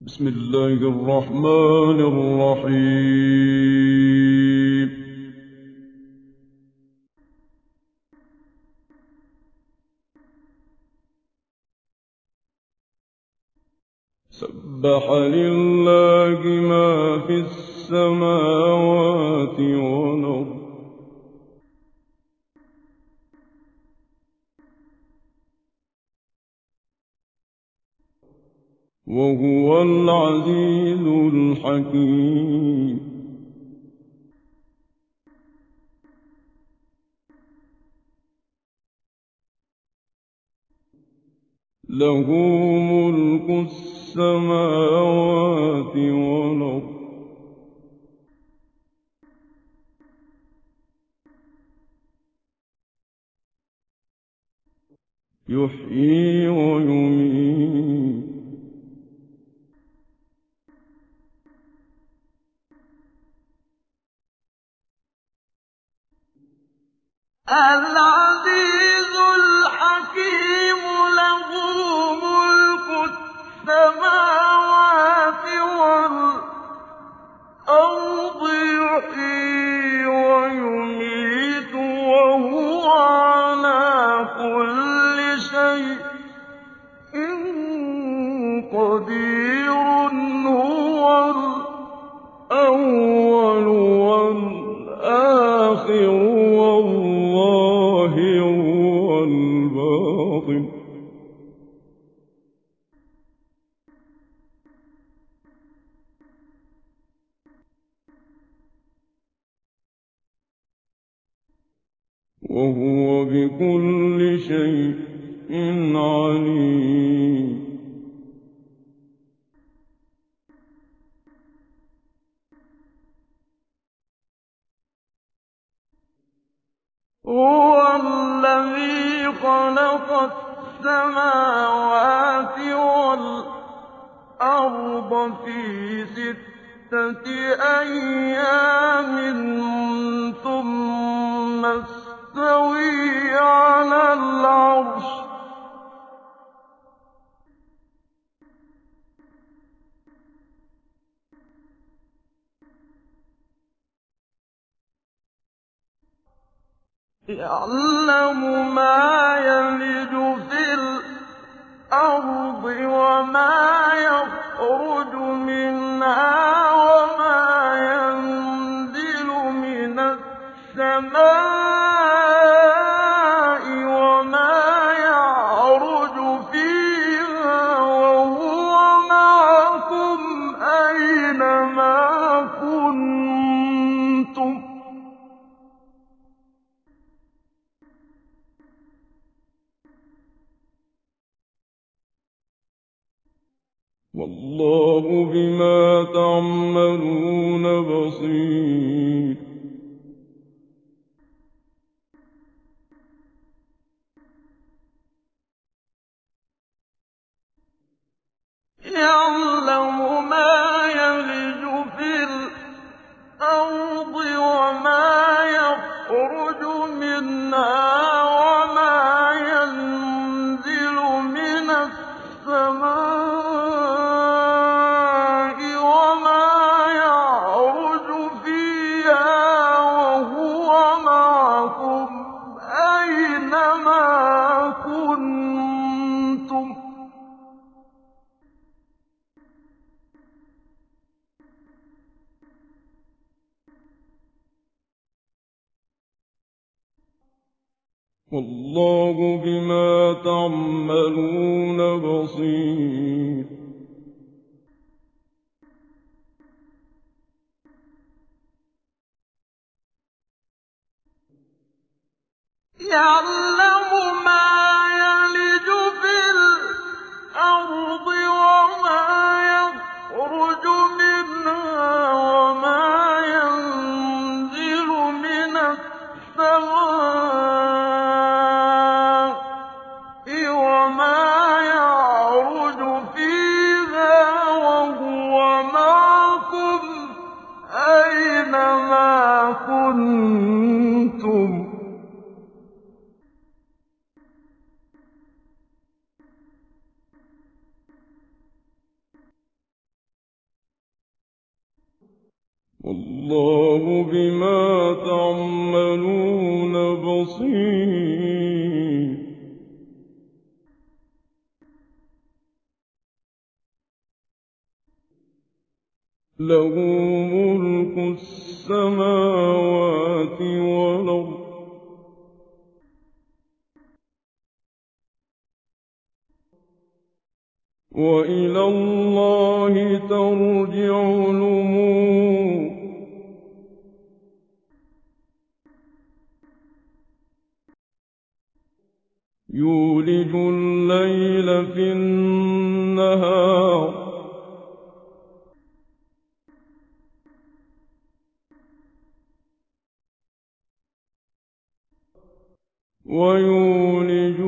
بسم الله الرحمن الرحيم. سبح لله ما في السماوات والأرض وهو العزيز الحكيم. له ملك السماوات والأرض. يحيي ويميت. الْعَزِيزُ الْحَكِيمُ وَهُوَ بِكُلِّ شَيْءٍ عَلِيمٌ. هُوَ الَّذِي خَلَقَ السَّمَاوَاتِ وَالْأَرْضَ فِي سِتَّةِ أَيَّامٍ ثُمَّ اسْتَوَىٰ عَلَى الْعَرْشِ ۖ. يَعْلَمُ مَا يَلِجُ فِي الْأَرْضِ وَمَا يَخْرُجُ مِنْهَا يولج الليل في النهار. ويولج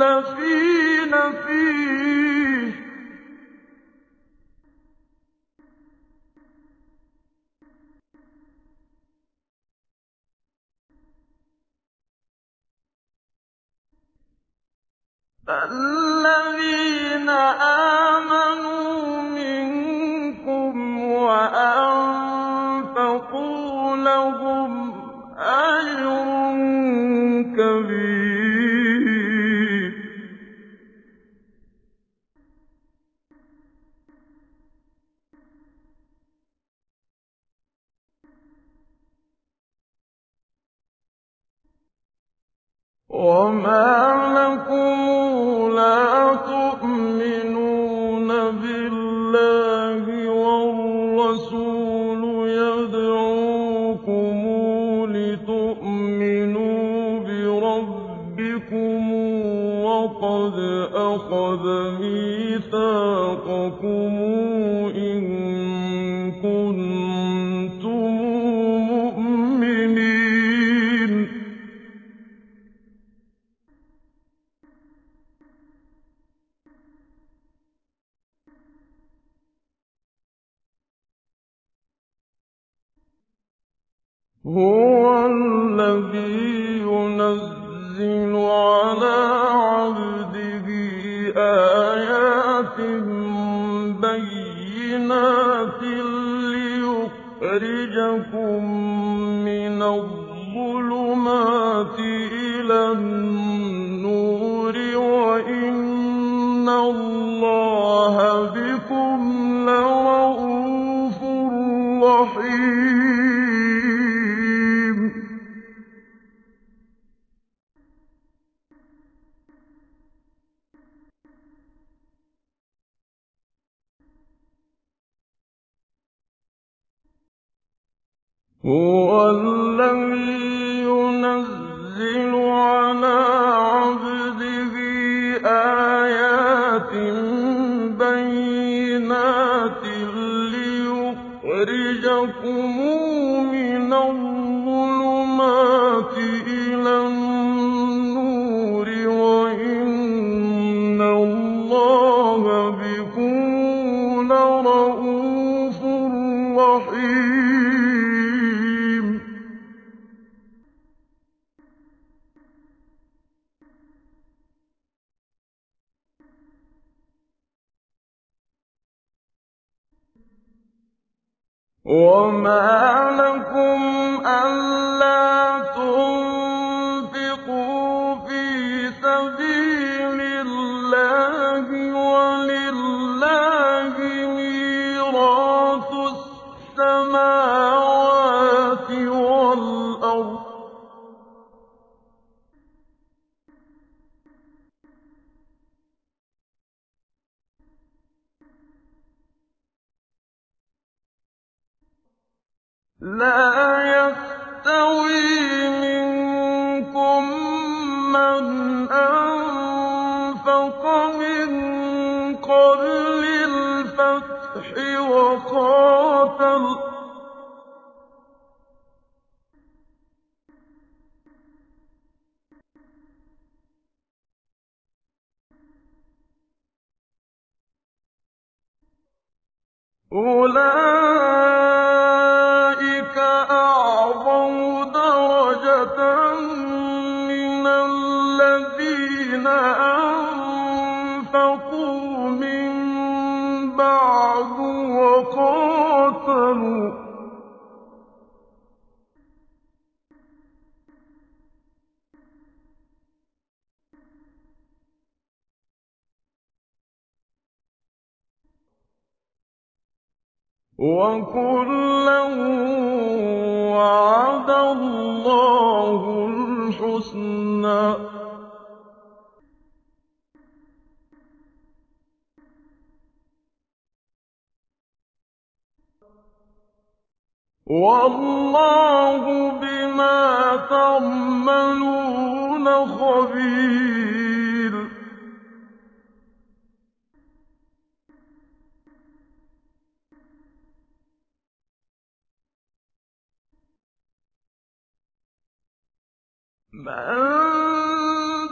لفي اللَّهَ بِكُمْ لَرَءُوفٌ رَّحِيمٌ. وَمَا لَكُمْ أُولَٰئِكَ وَكُلًّا وَعَدَ اللَّهُ الْحُسْنَىٰ ۚ. وَاللَّهُ بِمَا تَعْمَلُونَ خَبِيرٌ.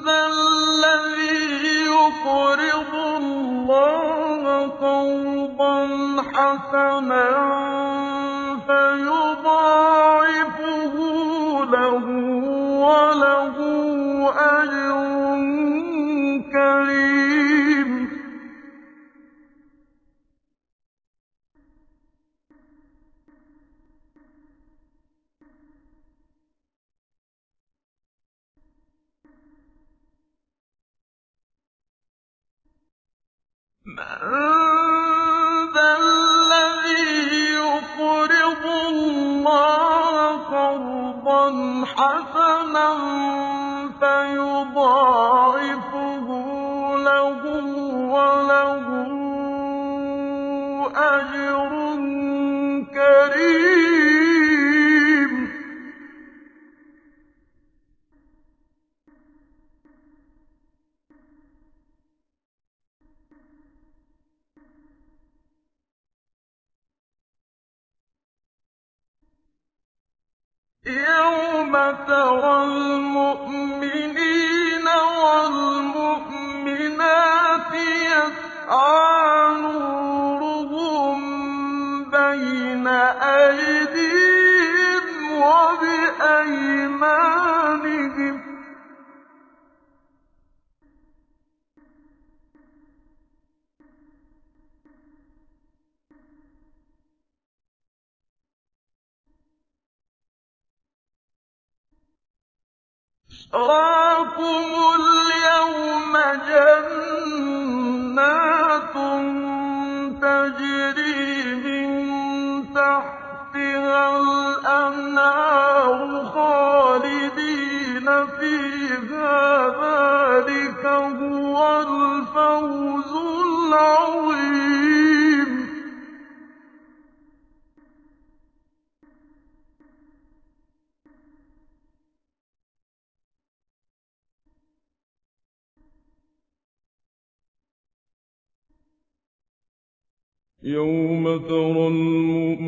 الَّذِي اللَّهَ حَسَنًا فَيُضَاعِفُهُ لَهُ وَلَهُ أَجْرٌ يَوْمَ بُشْرَاكُمُ الْيَوْمَ جَنَّاتٌ تَجْرِي مِن تَحْتِهَا الْأَنْهَارُ خَالِدِينَ فِيهَا ۚ. ذَٰلِكَ هُوَ الْفَوْزُ الْعَظِيمُ. يَوْمَ تَرَى الْمُؤْمِنِينَ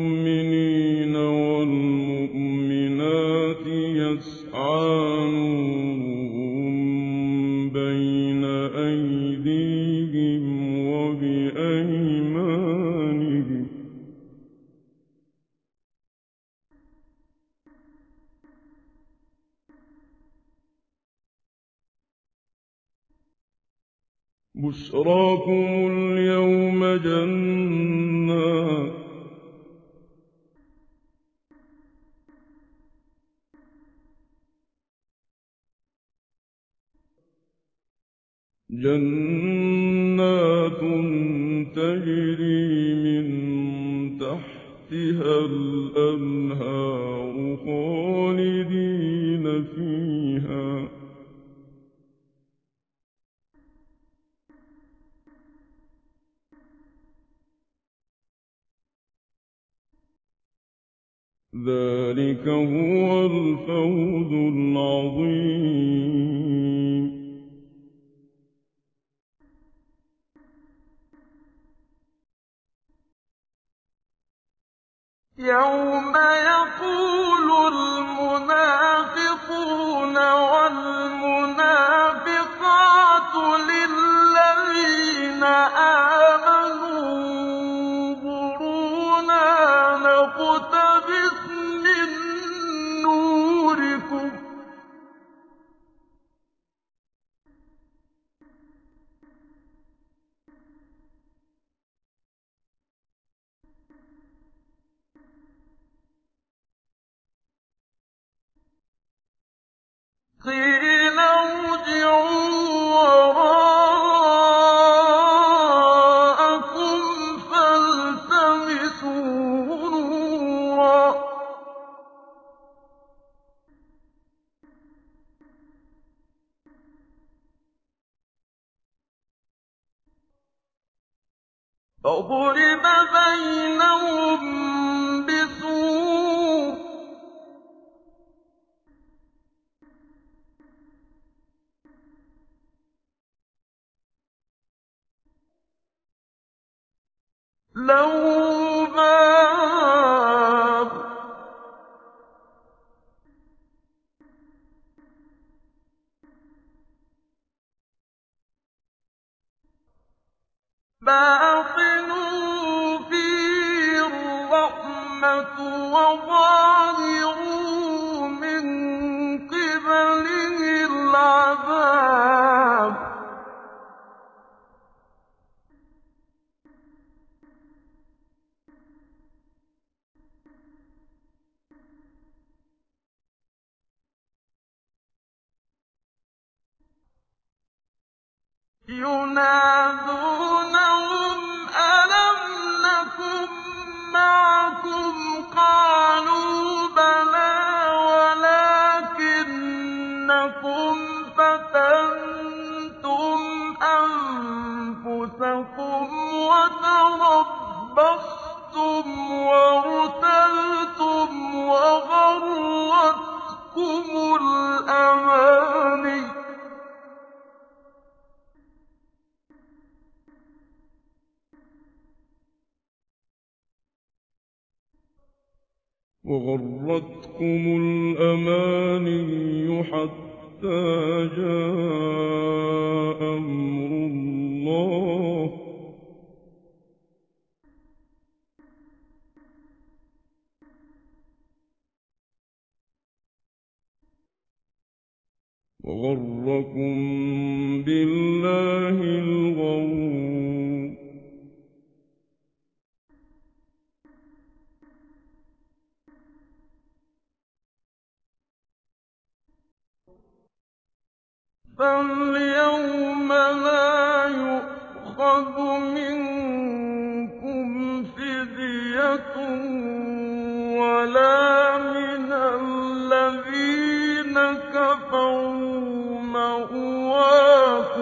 ذَٰلِكَ هُوَ الْفَوْزُ الْعَظِيمُ. يَوْمَ يَقُولُ الْمُنَافِقُونَ قِيلَ مَا حَتَّىٰ جَاءَ أَمْرُ اللَّهِ ۚ. وَغَرَّكُم بِاللَّهِ فَالْيَوْمَ لَا يُؤْخَذُ مِنكُمْ فِدْيَةٌ وَلَا مِنَ الَّذِينَ كَفَرُوا ۚ مَأْوَاكُمُ النَّارُ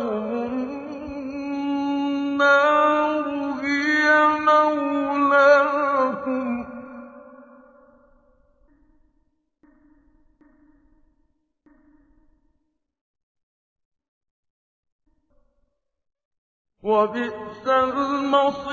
وَبِئْسَ الْمَصِيرُ.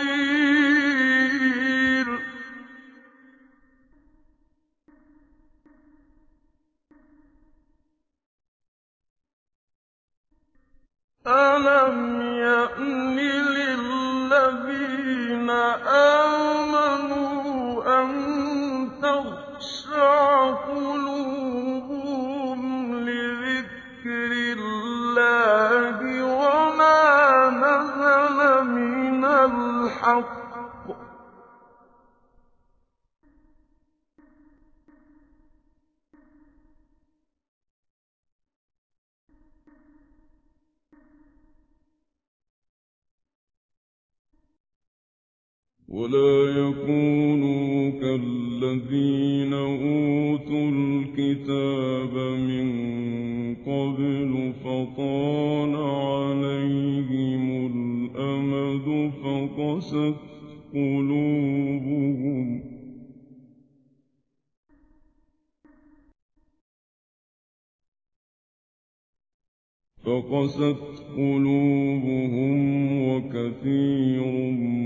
وَلَا يَكُونُوا كَالَّذِينَ أُوتُوا الْكِتَابَ مِن قَبْلُ فَطَالَ عَلَيْهِمُ الْأَمَدُ فَقَسَتْ قُلُوبُهُمْ. وَكَثِيرٌ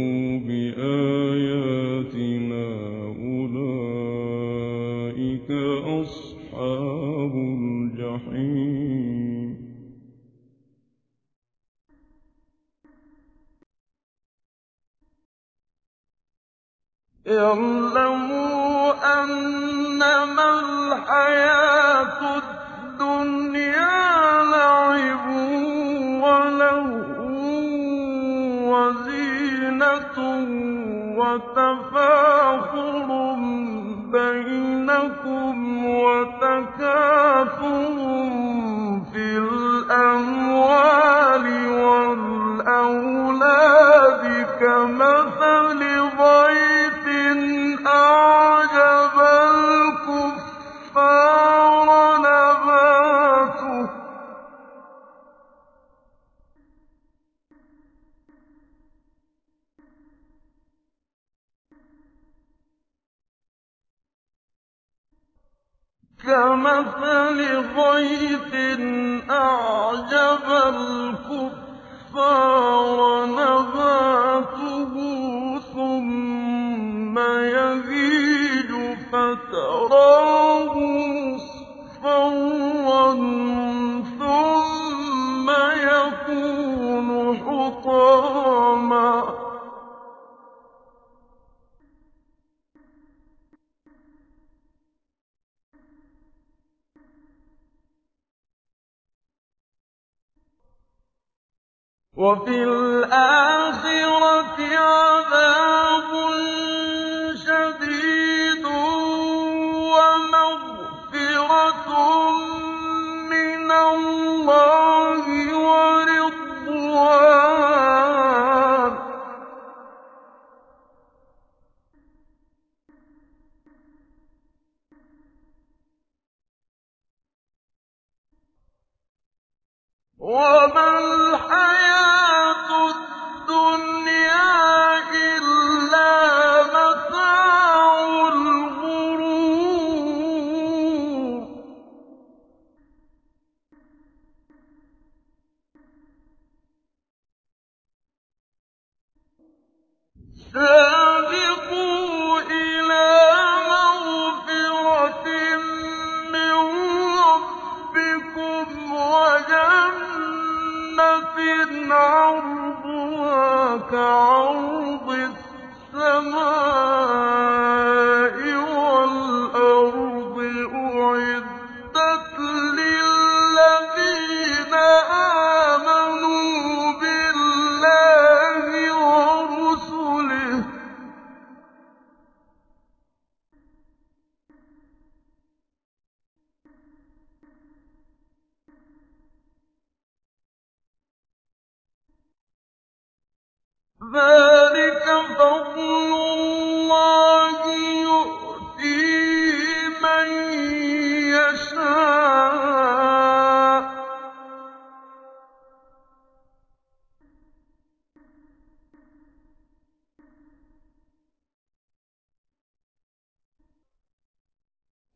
وَفِي الْآخِرَةِ سَابِقُوا إِلَىٰ مَغْفِرَةٍ مِّن رَّبِّكُمْ وَجَنَّةٍ عَرْضُهَا كَعَرْضِ السَّمَاءِ.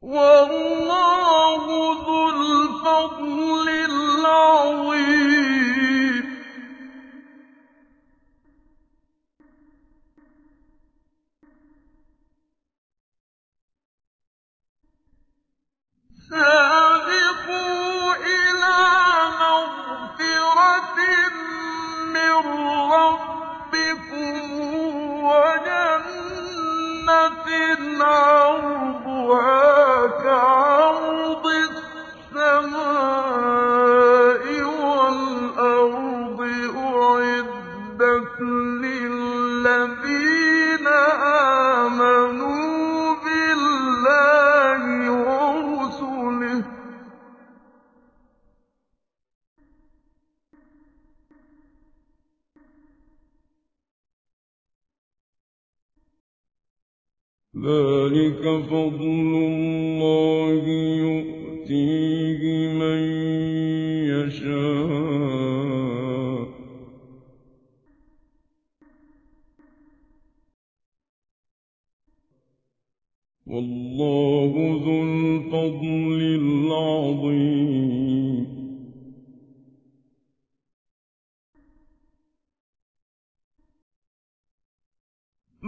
وَاللَّهُ ذَٰلِكَ فَضْلُ اللَّهِ يُؤْتِيهِ مَن يَشَاءُ ۚ. وَاللَّهُ ذُو الْفَضْلِ الْعَظِيمِ.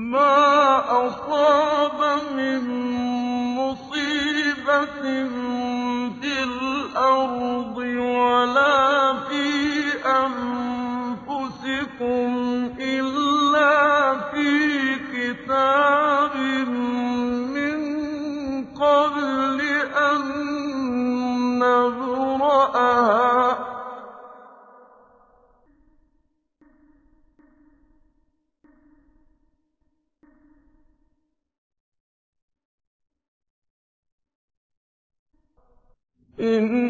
مَا أَصَابَ مِن مُّصِيبَةٍ فِي الْأَرْضِ وَلَا فِي أَنفُسِكُمْ إِنَّ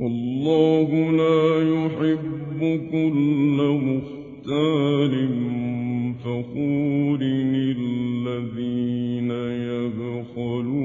وَاللَّهُ لَا يُحِبُّ كُلَّ مُخْتَالٍ فَخُورٍ الَّذِينَ يَبْخَلُونَ.